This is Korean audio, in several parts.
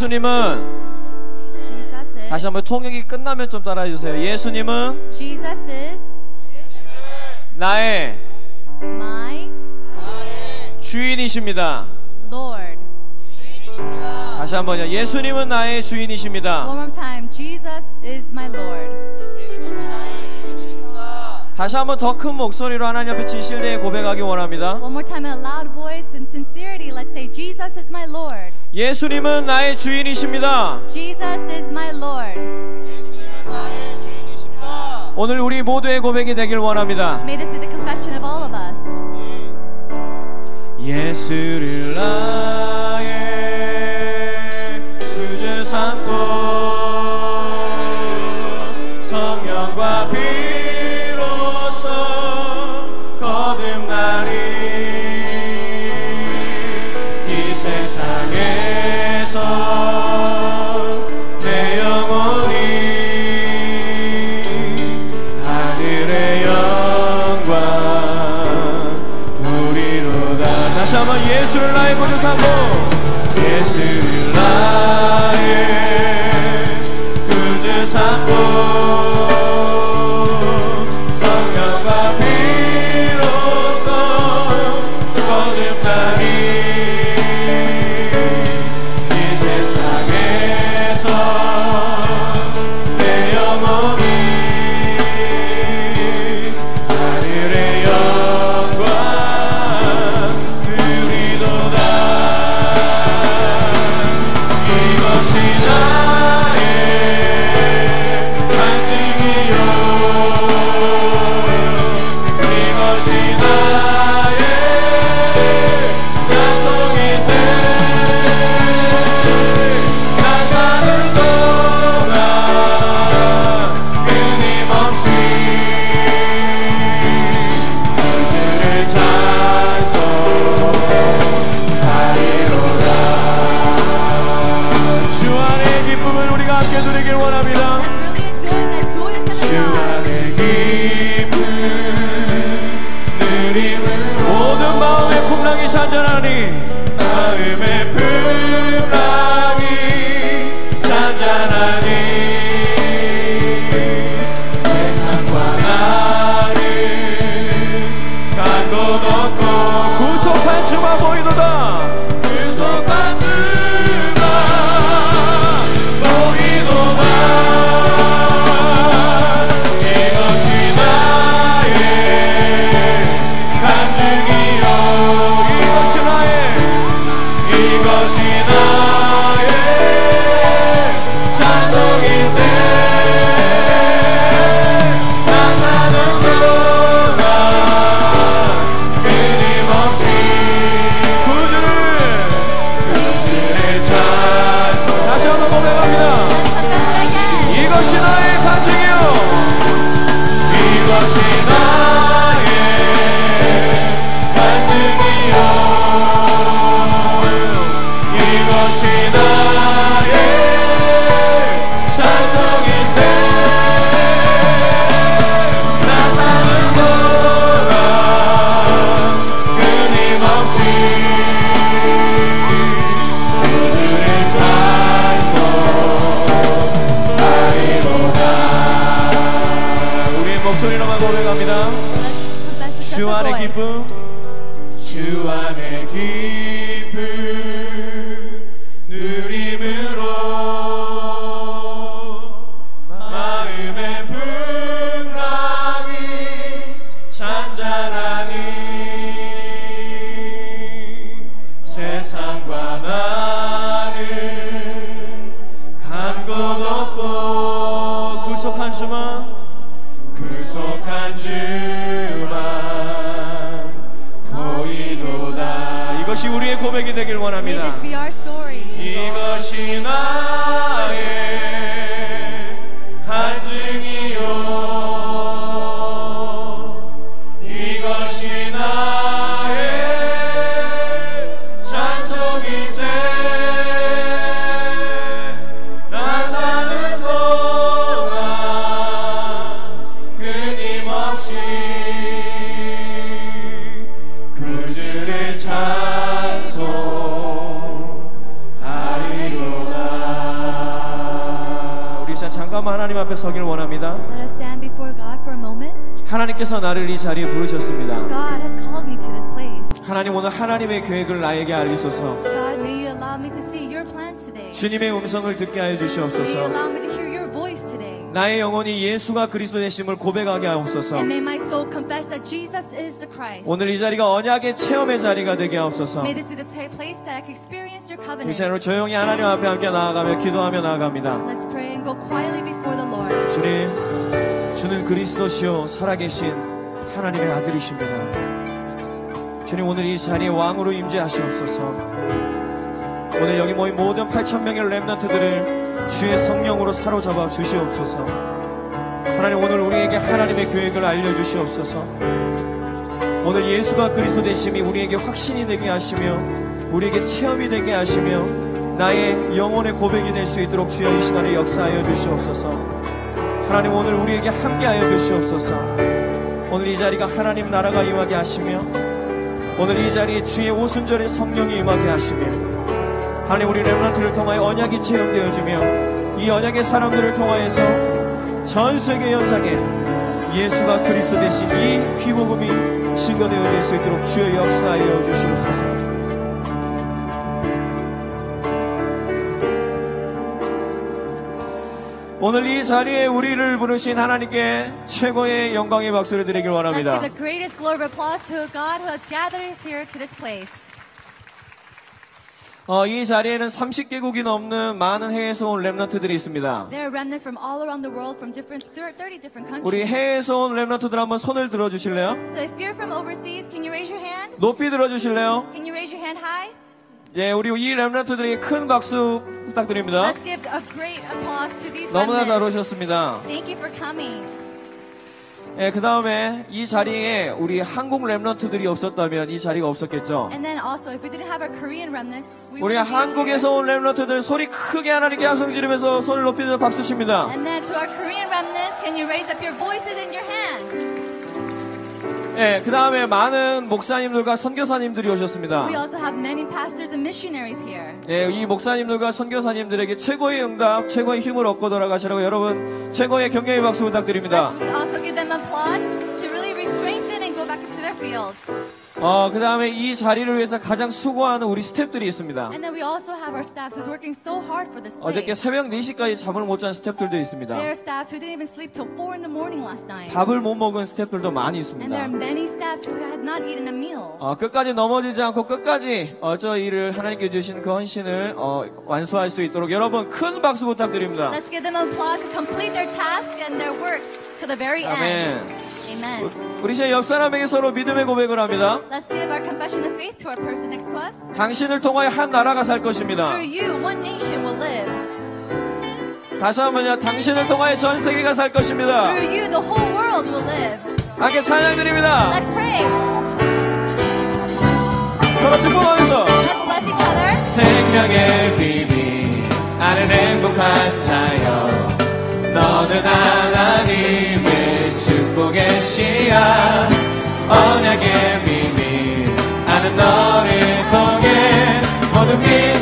예수님은 다시 한번 통역이 끝나면 좀 따라해 주세요. 예수님은 나의 주인이십니다. 다시 한번요. 예수님은 나의 주인이십니다. 다시 한번 더 큰 목소리로 하나님 앞에 진실되게 고백하기 원합니다. One more time in a loud voice and sincerity, let's say Jesus is my Lord. 예수님은 나의 주인이십니다. Jesus is my Lord. 오늘 우리 모두의 고백이 되길 원합니다. May this be the confession of all of us. 예수를 나의 구주 삼고 성령과 피로써 거듭나니 예수를 나의 그 구주 삼고 예수를 나의 구주 삼고 찬양합니다. 주 안의 기쁨 주 안의 기쁨 하나님께서 나를 이 자리에 부르셨습니다. God has called me to this place. 하나님 오늘 하나님의 계획을 나에게 알리소서. God, may you allow me to see your plans today. 주님의 음성을 듣게 하여 May you 주시옵소서. allow me to hear your voice today. 나의 영혼이 예수가 그리스도 되심을 고백하게 하옵소서. And may my soul confess that Jesus is the Christ. 오늘 이 자리가 언약의 체험의 자리가 되게 하옵소서. May this be the pla- place that I can experience your 이 covenant. 자리로 조용히 하나님 앞에 함께 나아가며 기도하며 나아갑니다. Let's pray and go quietly before the Lord. 주님, 주는 그리스도시요 살아계신 하나님의 아들이십니다. 주님 오늘 이 자리에 왕으로 임재하시옵소서. 오늘 여기 모인 모든 8천 명의 렘넌트들을 주의 성령으로 사로잡아 주시옵소서. 하나님 오늘 우리에게 하나님의 계획을 알려주시옵소서. 오늘 예수가 그리스도 되심이 우리에게 확신이 되게 하시며 우리에게 체험이 되게 하시며 나의 영혼의 고백이 될 수 있도록 주여 이 시간에 역사하여 주시옵소서. 하나님 오늘 우리에게 함께하여 주시옵소서. 오늘 이 자리가 하나님 나라가 임하게 하시며 오늘 이 자리에 주의 오순절의 성령이 임하게 하시며 하나님 우리 렘런트를 통하여 언약이 체험되어지며 이 언약의 사람들을 통하여서 전 세계 현장에 예수가 그리스도 되신 이 피복음이 증거되어질 수 있도록 주의 역사하여 주시옵소서. 오늘 이 자리에 우리를 부르신 하나님께 최고의 영광의 박수를 드리길 Let's 원합니다. give the greatest glory of applause to God who has gathered us here to this place. 어, 이 자리에는 30개국이 넘는 많은 해외에서 온 랩런트들이 있습니다. There are remnants from all around the world from different thir- 30 different 우리 countries. 해외에서 온 랩런트들 한번 손을 들어 주실래요? So if you're from overseas, can you raise your hand? 높이 들어 주실래요? Can you raise your hand high? 예, 우리 이 랩런트들에게 큰 박수 부탁드립니다. Let's give a great applause to these 너무나 잘. 오셨습니다. Thank you for coming. 예, 그 다음에 이 자리에 우리 한국 랩런트들이 없었다면 이 자리가 없었겠죠. And then also, if we didn't have our Korean remnants, we 우리 wouldn't be here. 한국에서 온 랩런트들 소리 크게 하나님께 함성 지르면서 손을 높이는 박수 칩니다. And then to our Korean remnants, can you raise up your voices and your hands? 예, 그 다음에 많은 목사님들과 선교사님들이 오셨습니다. We also have many pastors and missionaries here. 예, 이 목사님들과 선교사님들에게 최고의 응답, 최고의 힘을 얻고 돌아가시라고 여러분 최고의 격려의 박수 부탁드립니다. Let's also give them applaud to really re-strengthen and go back into their fields. 어, 그 다음에 이 자리를 위해서 가장 수고하는 우리 스탭들이 있습니다. And then we also have our staffs who's working so hard for this place. 어저께 새벽 4시까지 잠을 못 잔 스탭들도 있습니다. There are staffs who didn't even sleep till 4 in the morning last night. 밥을 못 먹은 스탭들도 많이 And there are 있습니다. many staffs who had not eaten a meal. 어, 끝까지 넘어지지 않고 끝까지 어, 저 일을 하나님께 주신 그 헌신을 어, 완수할 수 있도록 여러분 큰 박수 부탁드립니다. Let's give them applause to complete their task and their work to the very end. 아멘. Amen. 우리 옆 사람에게 서로 믿음의 고백을 합니다. Let's give our confession of faith to our person next to us. 당신을 통하여 한 나라가 살 것입니다. Through you, one nation will live. 다시 한번요. 당신을 통하여 전 세계가 살 것입니다. Through you, the whole world will live. 함께 찬양 드립니다. Let's praise. 서로 축복하면서 Let's bless each other. 생명의 비밀 나는 행복한 자여 너는 하나님의 축복의 씨앗 언약의 비밀. 나는 너를 통해 모든 민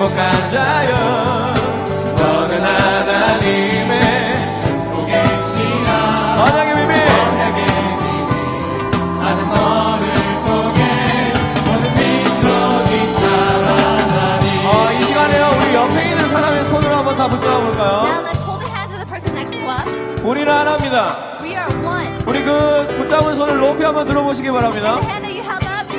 행복한 자여 너는 하나님의 씨앗 언약의 비밀. 언약의 비밀. 나는 너를 통해 모든 민족이 살아나리 어, 이 시간에요. 우리 옆에 있는 사람의 손을 한번 다 붙잡아 Now 볼까요? let's hold the hands of the person next to us. 우리는 하나입니다. We are one. 우리 그 붙잡은 손을 높이 한번 들어보시기 바랍니다. That you held up,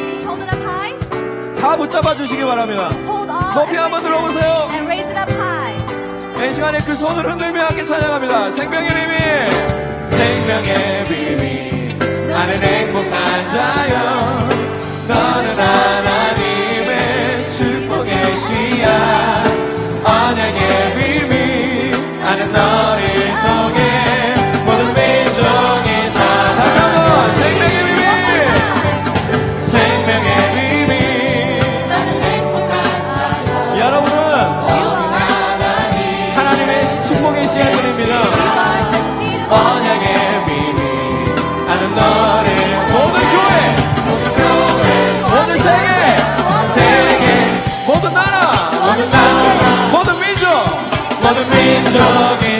커피 한번 들어보세요. 이 시간에 그 손을 흔들며 함께 찬양합니다. 생명의 비밀. 생명의 비밀. 나는 행복한 자여. 너는 하나님의 축복의 씨앗. 언약의 비밀. 나는 너를 통해 jovem.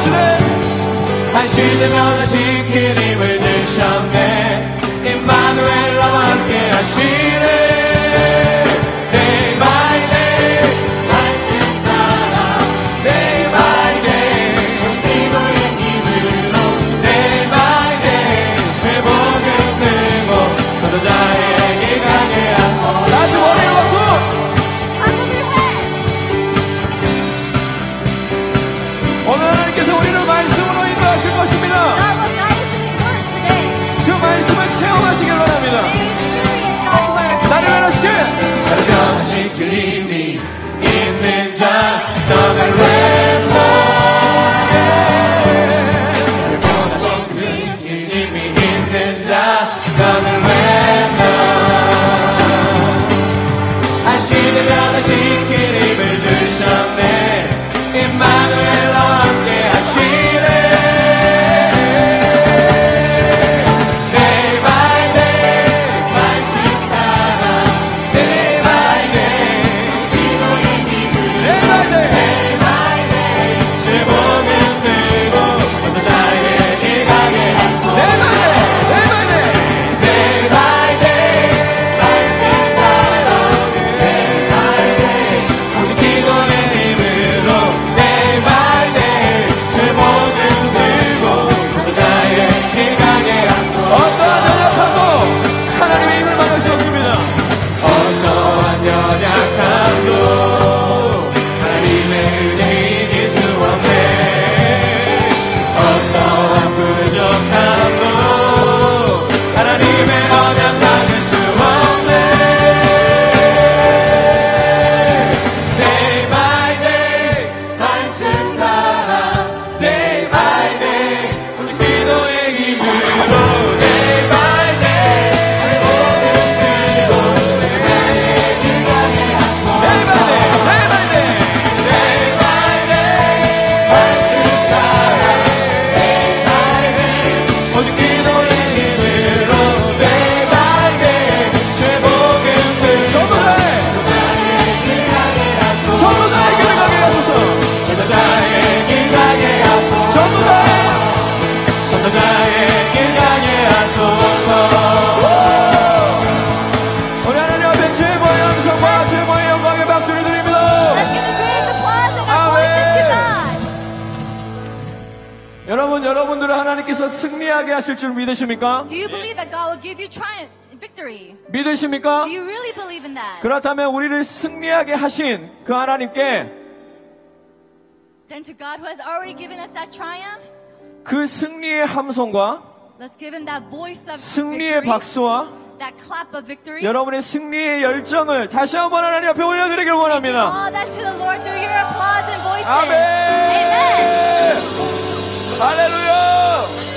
하시네 하시는 변하신 그 힘을 주셨네. 임마누엘라와 함께 하시네. 믿으십니까? Do you believe that God will give you triumph? Victory. 믿으십니까? Do you really believe in that? 그렇다면 우리를 승리하게 하신 그 하나님께 Then to God who has already given us that triumph, 그 승리의 함성과 let's give him that voice of 승리의 victory, 박수와 that clap of victory. 여러분의 승리의 열정을 다시 한번 하나님 앞에 올려드리길 원합니다. All that to the Lord through your applause and voices. 아멘. Amen. 할렐루야.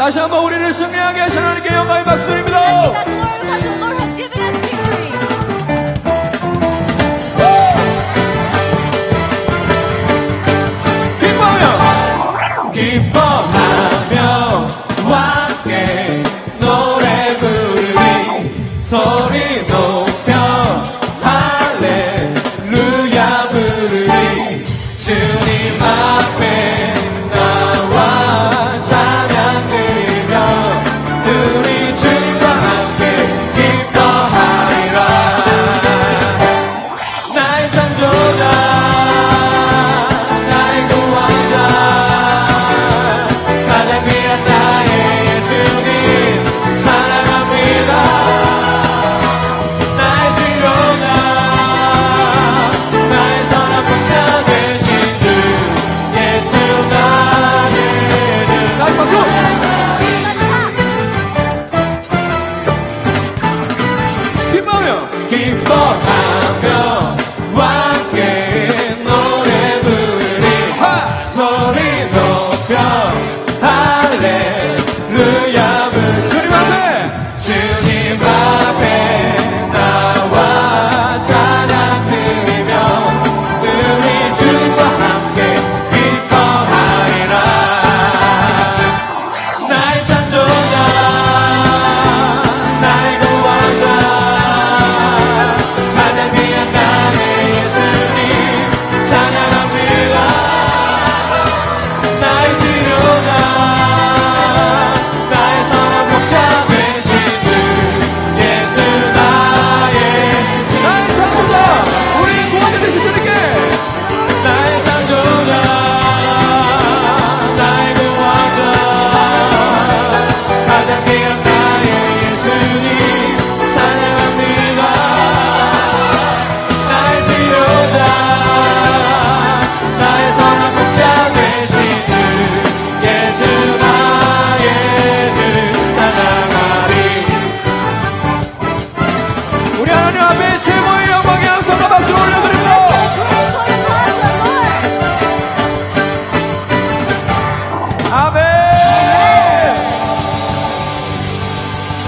다시 한번 우리를 승리하게 하신 하나님께 영광의 박수 드립니다.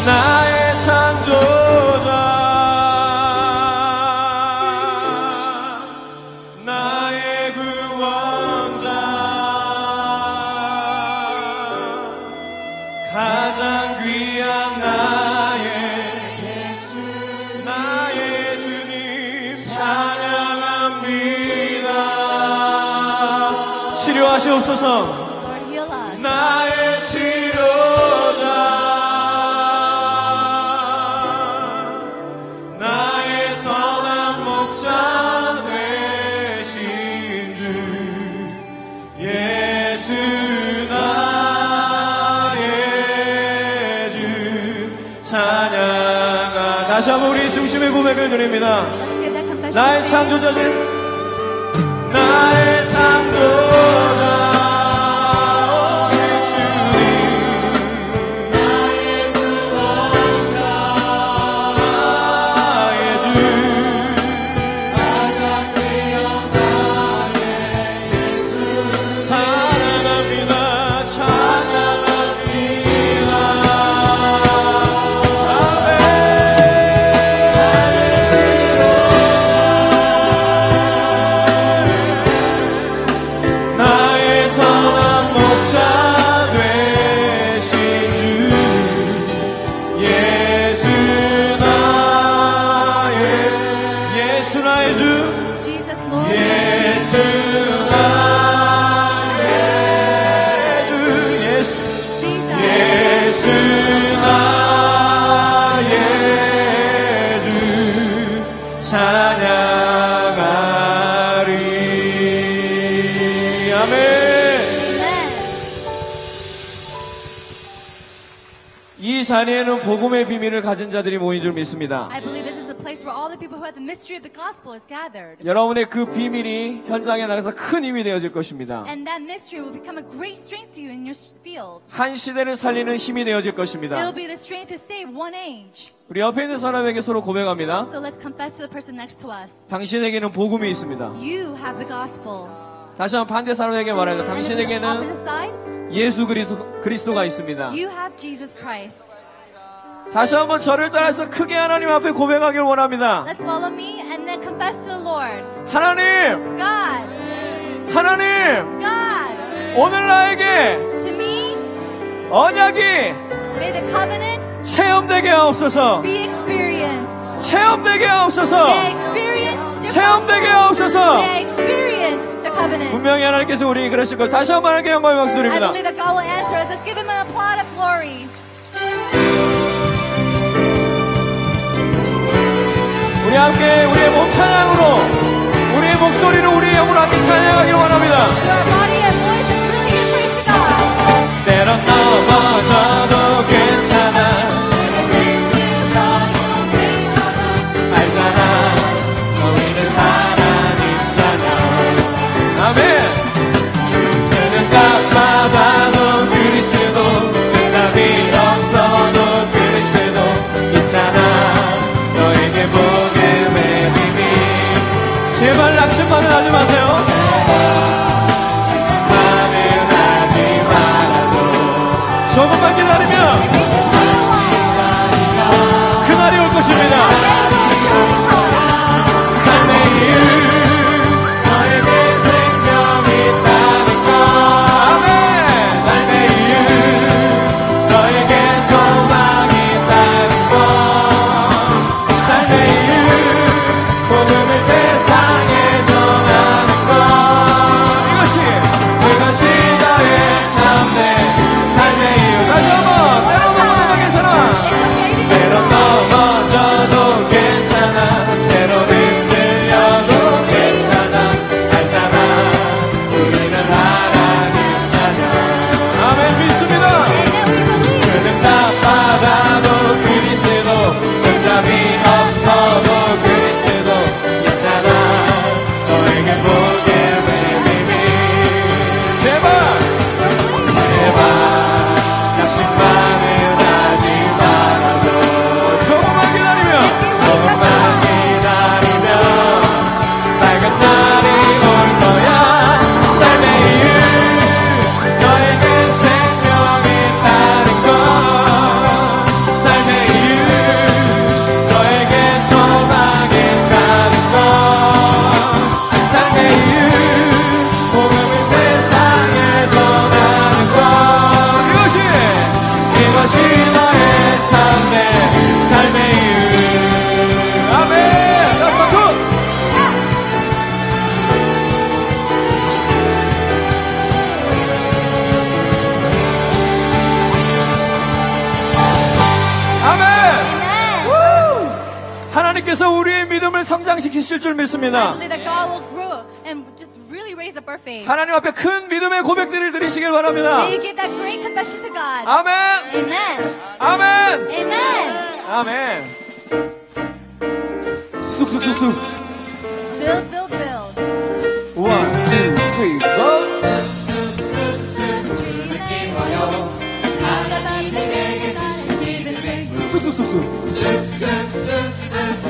나의 창조자. 나의 그 왕자. 가장 귀한 나의 예수. 나의 예수님 찬양합니다. 치료하시옵소서. 중심의 고백을 드립니다. 나의. 창조자신 나의 창조자 이 자리에는 복음의 비밀을 가진 자들이 모인 줄 믿습니다 I believe this is the place where all the people who have the mystery of the gospel is gathered. 여러분의 그 비밀이 현장에 나가서 큰 힘이 되어질 것입니다 And that mystery will become a great strength to you in your field. 한 시대를 살리는 힘이 되어질 것입니다 It will be the strength to save one age. 우리 옆에 있는 사람에게 서로 고백합니다 So let's confess to the person next to us. 당신에게는 복음이 있습니다 You have the gospel. 다시 한번 반대 사람에게 the 당신에게는 예수 그리스도, 그리스도가 있습니다 you have Jesus Christ. 다시 한번 저를 따라서 크게 하나님 앞에 고백하길 원합니다 Let's follow me and then confess to the Lord. 하나님 God, 하나님 God, 오늘 나에게 to me, 언약이 may the covenant 체험되게 하옵소서 be experienced. 체험되게 하옵소서 May I experience 체험되게. 하옵소서 May I experience the covenant. 분명히 하나님께서 우리 그러실 걸 다시 한번 하나님께 영광의 박수 I 드립니다 believe that God will answer us. Let's give him an applaud of glory. 우리 함께 우리의 몸 찬양으로 우리의 목소리로 우리의 영으로 함께 찬양하길 원합니다. and voice, 세상에 하나님께서 우리의 믿음을 성장시키실 줄 믿습니다. believe that God will grow and just really raise up our faith. 하나님 앞에 큰 믿음의 고백들을 드리시길 바랍니다. May you give that great confession to God. 아멘! Amen. 아멘! Amen. 아멘! 쑥쑥쑥쑥. Build, build, build. 원, 투, 쓰리, 고! 쑥쑥쑥쑥.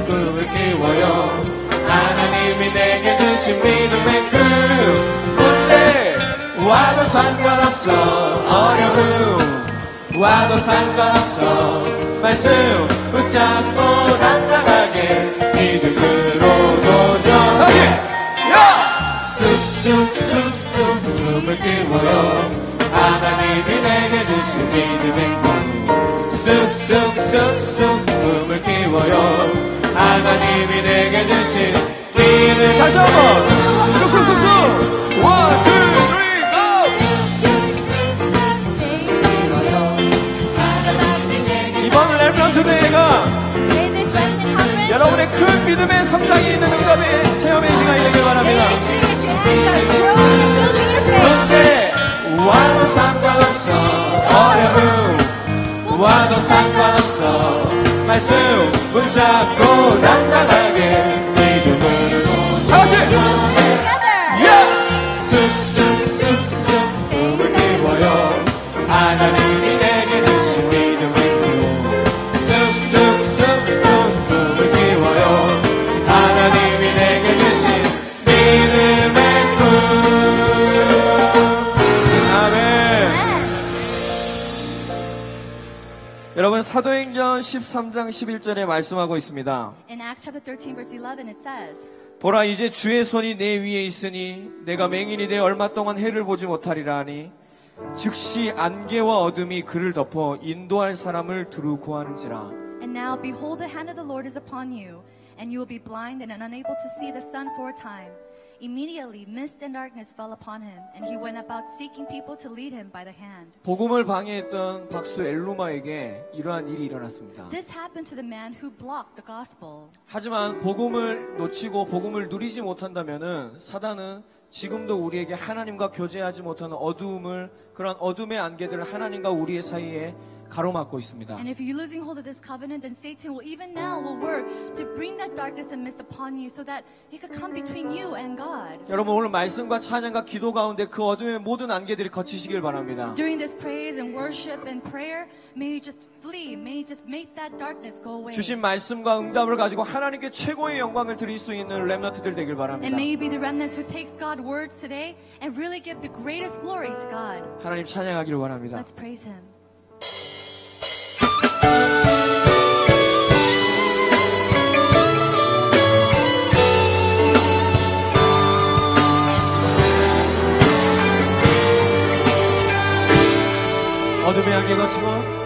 꿈을 키워요. 하나님이 내게 주신 믿음의 꿈. 문제 와도 상관없어. 어려움 와도 상관없어. 말씀 붙잡고 당당하게 믿음으로 도전. 다시! 야! 쑥쑥쑥쑥 꿈을 키워요. 하나님이 내게 주신 믿음의 꿈. 쑥쑥쑥쑥 꿈을 키워요. 하나님이 내게 주신 믿음. 다시 한 번. 쑥쑥쑥쑥. one, two, three, go! 이번 Remnant 대회가 여러분의 큰 믿음의 성장이 있는 응답의 체험의 일가 되길 바랍니다. 문제 와도 상관없어 어려움 와도 상관없어. 말씀 붙잡고 당당하게 믿음으로 다시! 야! 쑥쑥쑥쑥 꿈을 키워요. 하나님 사도행전 13장 11절에 말씀하고 있습니다 In Acts chapter 13 verse 11 it says, 보라 이제 주의 손이 내 위에 있으니 내가 맹인이 돼 얼마 동안 해를 보지 못하리라 하니 즉시 안개와 어둠이 그를 덮어 인도할 사람을 두루 구하는지라 And now behold the hand of the Lord is upon you, and you will be blind and unable to see the sun for a time. Immediately mist and darkness fell upon him, and he went about seeking people to lead him by the hand. 복음을 방해했던 박수 엘루마에게 이러한 일이 일어났습니다 This happened to the man who blocked the gospel. 하지만 복음을 놓치고 복음을 누리지 못한다면은 사단은 지금도 우리에게 하나님과 교제하지 못하는 어두움을 그런 어둠의 안개들을 하나님과 우리의 사이에 가로막고 있습니다. And if you're losing hold of this covenant, then Satan will even now will work to bring that darkness and mist upon you so that he could come between you and God. 여러분 오늘 말씀과 찬양과 기도 가운데 그 어둠의 모든 안개들이 거치시길 바랍니다. During this praise and worship and prayer, may you just flee, may you just make that darkness go away. 주신 말씀과 응답을 가지고 하나님께 최고의 영광을 드릴 수 있는 렘너트들 되길 바랍니다. And may you be the remnants who takes God's words today and really give the greatest glory to God. 하나님 찬양하기를 원합니다. Let's praise Him. 어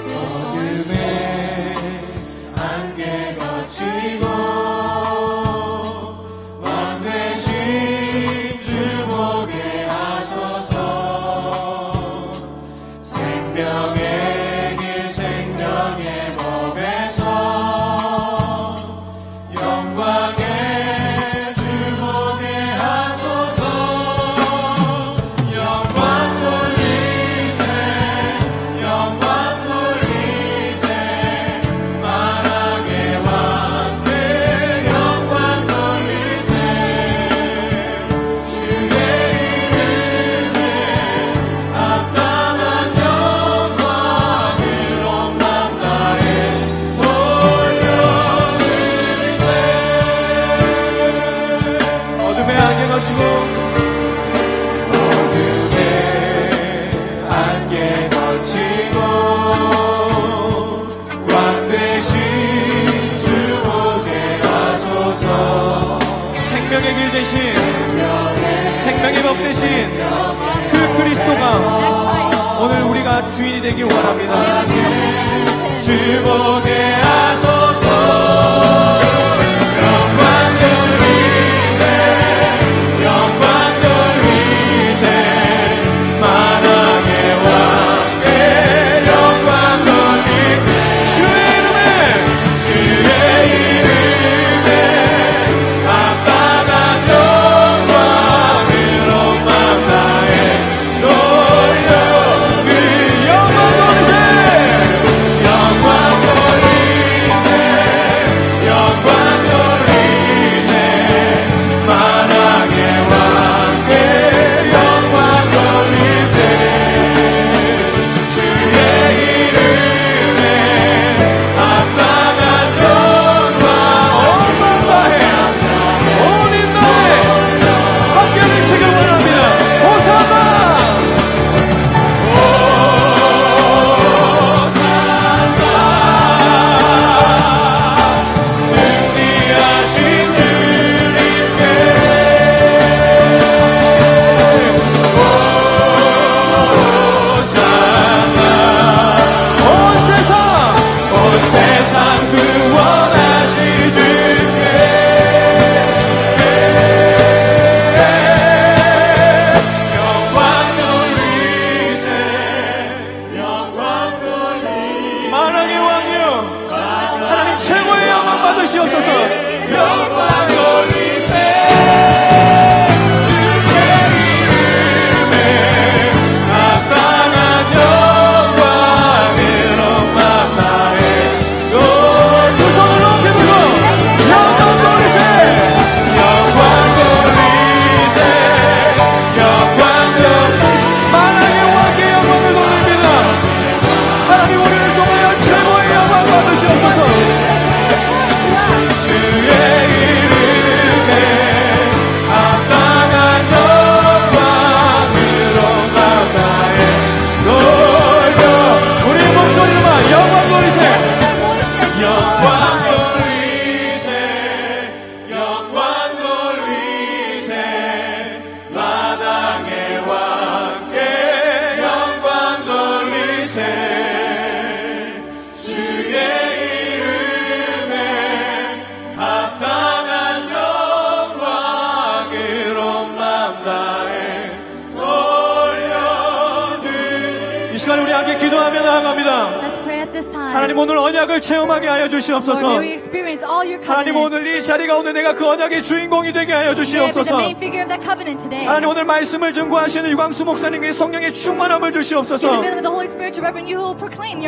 하나님 오늘 언약을 체험하게 하여 주시옵소서. we experience all your 하나님. 오늘 이 자리 가운데 내가 그 언약의 주인공이 되게 하여 주시옵소서. 하나님 오늘 말씀을 증거하시는 유광수 목사님께 성령의 충만함을 주시옵소서.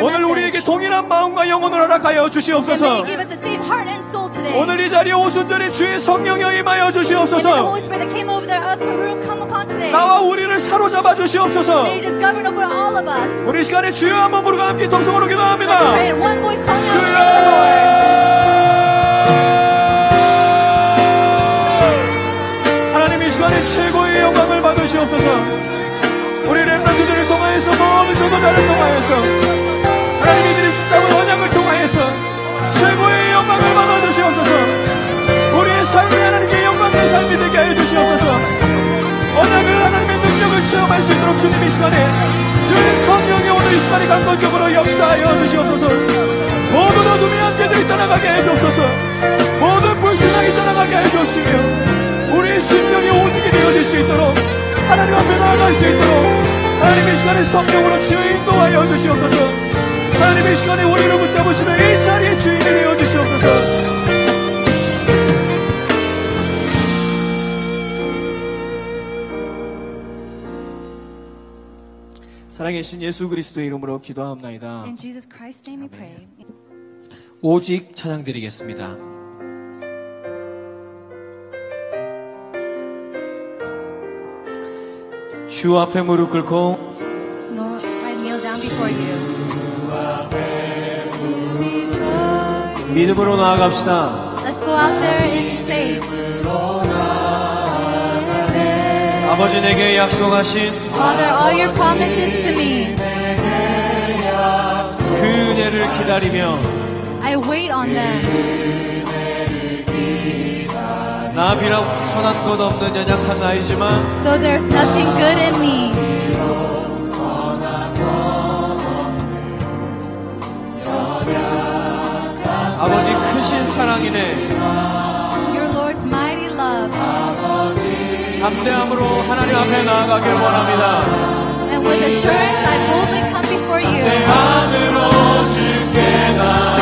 오늘 우리에게. 동일한 마음과 영혼을 허락하여 주시옵소서. 오늘 이 자리에 오순절에 주의 성령여 임하여 주시옵소서. Holy Spirit that came over the upper room come upon today. 나와 우리를 사로잡아 주시옵소서. 우리 이 시간에 주여 한번 부르고 함께 Let's 기도합니다. 주여! 하나님 이 시간에 최고의 영광을 받으시옵소서. 우리 랩런트들을 통하여서 모든 조도자를 통하여서 하나님 이들이 붙잡은 언약을 통하여서 최고의 주님 이 시간에 주의 성령이 오늘 이 시간에 강건적으로 역사하여 주시옵소서. 모든 어둠이 함께 떠나가게 해 주옵소서. 모든 불신앙이 떠나가게 해 주시며 우리의 심령이 오직이 되어질 수 있도록 하나님 앞에 나아갈 수 있도록 하나님의 시간에 성령으로 주여 인도하여 주시옵소서 하나님의 시간에 우리를 붙잡으시며 이 자리의 주인이 되어 주시옵소서 살아계신 예수 그리스도의 이름으로 기도하옵나이다 In Jesus Christ's name we pray. 오직 찬양드리겠습니다 주 앞에 무릎 꿇고 Lord, I kneel down before you. 믿음으로 나아갑시다. Let's go out there in faith. 아버지 내게 약속하신 Father, all your promises to me, 그 은혜를 기다리며 I wait on them. 나 비록 선한 것 없는 연약한 나이지만 Though there's nothing good in me, 아버지 크신 사랑이네 담대함으로 하나님 앞에 나아가길 원합니다. and with assurance I boldly come before you. 안으로 주께 나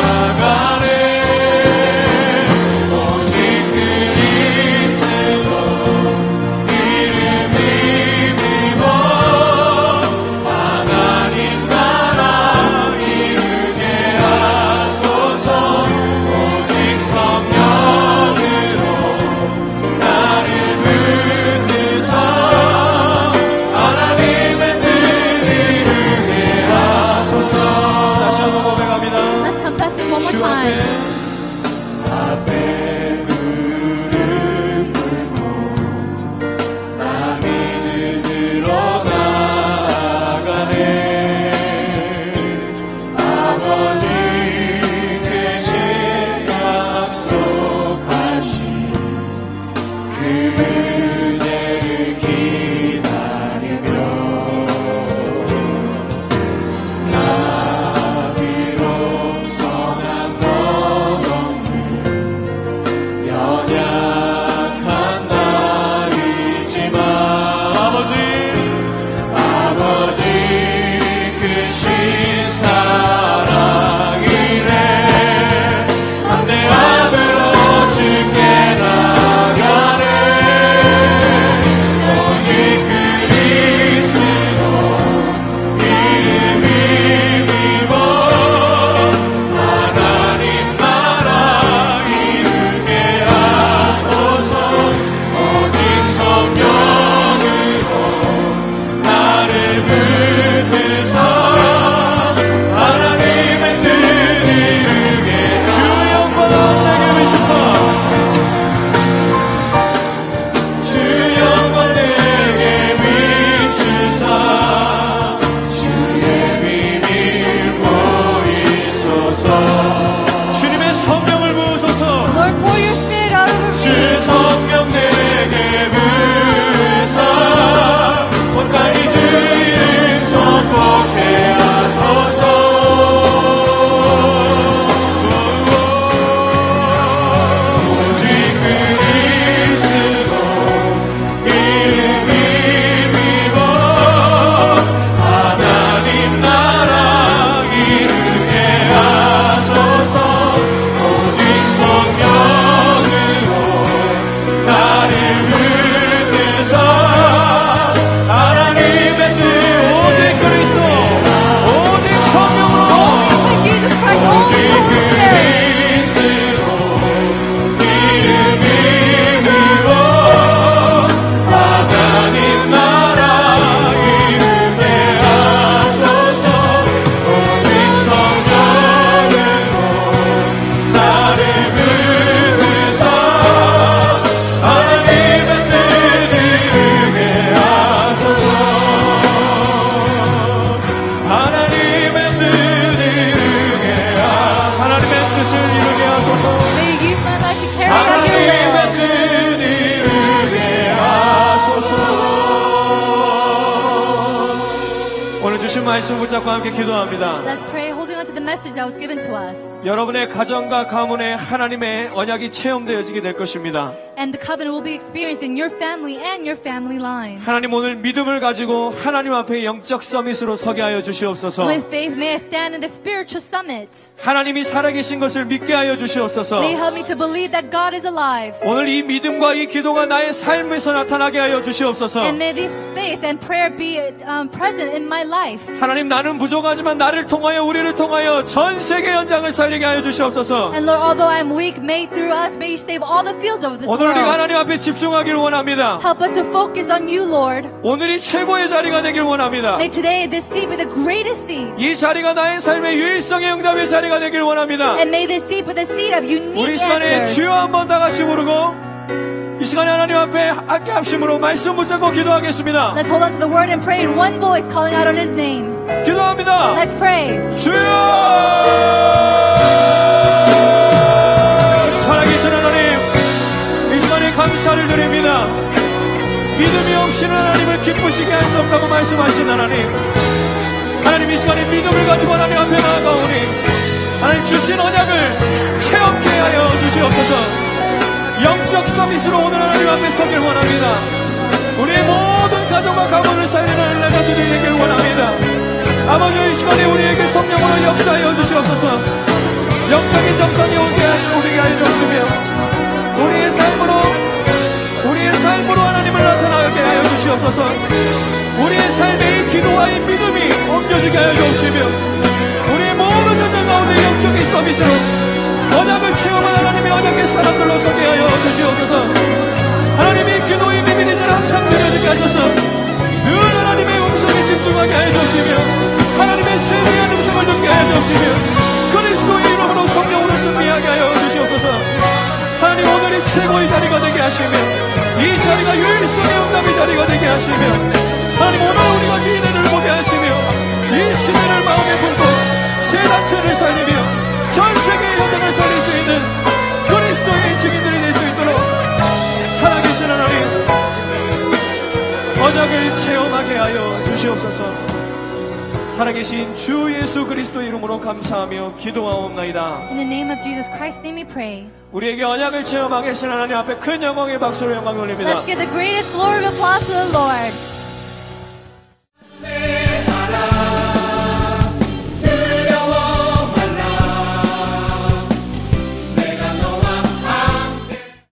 언약이 체험되어지게 될 것입니다. And the covenant will be experienced in your family and your family line. 하나님 오늘 믿음을 가지고 하나님 앞에 영적 서밋으로 서게 하여 주시옵소서. With faith, may I stand in the spiritual summit. 하나님이 살아계신 것을 믿게 하여 주시옵소서. May help me to believe that God is alive. 오늘 이 믿음과 이 기도가 나의 삶에서 나타나게 하여 주시옵소서. And may this faith and prayer be um, present in my life. 하나님 나는 부족하지만 나를 통하여 우리를 통하여 전 세계 현장을 살리게 하여 주시옵소서. And Lord, although I'm weak, may through us, may you save all the fields of this 오늘 우리가. 하나님 앞에 집중하길 원합니다. Help us to focus on you, Lord. 오늘이 최고의 자리가 되길 원합니다. May today this seat be the greatest seat. 이 자리가 나의 삶의 유일성의 응답의 자리가 되길 원합니다. And may this seat be the seat of unique 우리 시간에. 주여 한번 다 같이 부르고 이 시간에 하나님 앞에 함께 합심으로 말씀 붙잡고 기도하겠습니다. Let's hold on to the word and pray in one voice, calling out on his name. 기도합니다. Let's pray. 주여 믿음이 없이는 하나님을 기쁘시게 할 수 없다고 말씀하신 하나님 하나님 이 시간에 믿음을 가지고 하나님 앞에 나아가오니 하나님 주신 언약을 체험케 하여 주시옵소서. 영적 서밋으로 오늘 하나님 앞에 서길 원합니다. 우리의 모든 가정과 가문을 살리는 은혜가 되길 원합니다. 아버지 이 시간에 우리에게 성령으로 역사하여 주시옵소서. 영적인 정성이 오게 하여 우리에게 알려주시며 우리의 삶으로 주시옵소서. 우리의 삶의 이 기도와 이 믿음이 옮겨지게 하여 주시며 우리의 모든 현장 가운데 영적인 서비스로 언약을 체험한 하나님의 언약의 사람들로 서게 하여 주시옵소서. 하나님의 기도의 비밀이들 항상 들려지게 하셔서. 늘 하나님의 음성에 집중하게 하여 주시며 하나님의 세미한 음성을 듣게 하여 주시며 그리스도의 이름으로 성령으로 승리하게 하여 주시옵소서 하나님 오늘이 최고의 자리가 되게 하시며 이 자리가 유일성의 응답의 자리가 되게 하시며 하나님 오늘 우리가 미래를 보게 하시며 이 시대를 마음에 품고 세 단체를 살리며 전 세계의 현장을 살릴 수 있는 그리스도의 증인들이 될 수 있도록 살아계신 하나님 언약을 체험하게 하여 주시옵소서 살아계신 주 예수 그리스도 이름으로 감사하며 기도하옵나이다 In the name of Jesus Christ's name we pray. 우리에게 언약을 체험하게 하신 하나님 앞에 큰 영광의 박수로 영광 올립니다 Let's give the greatest glory of applause to the Lord.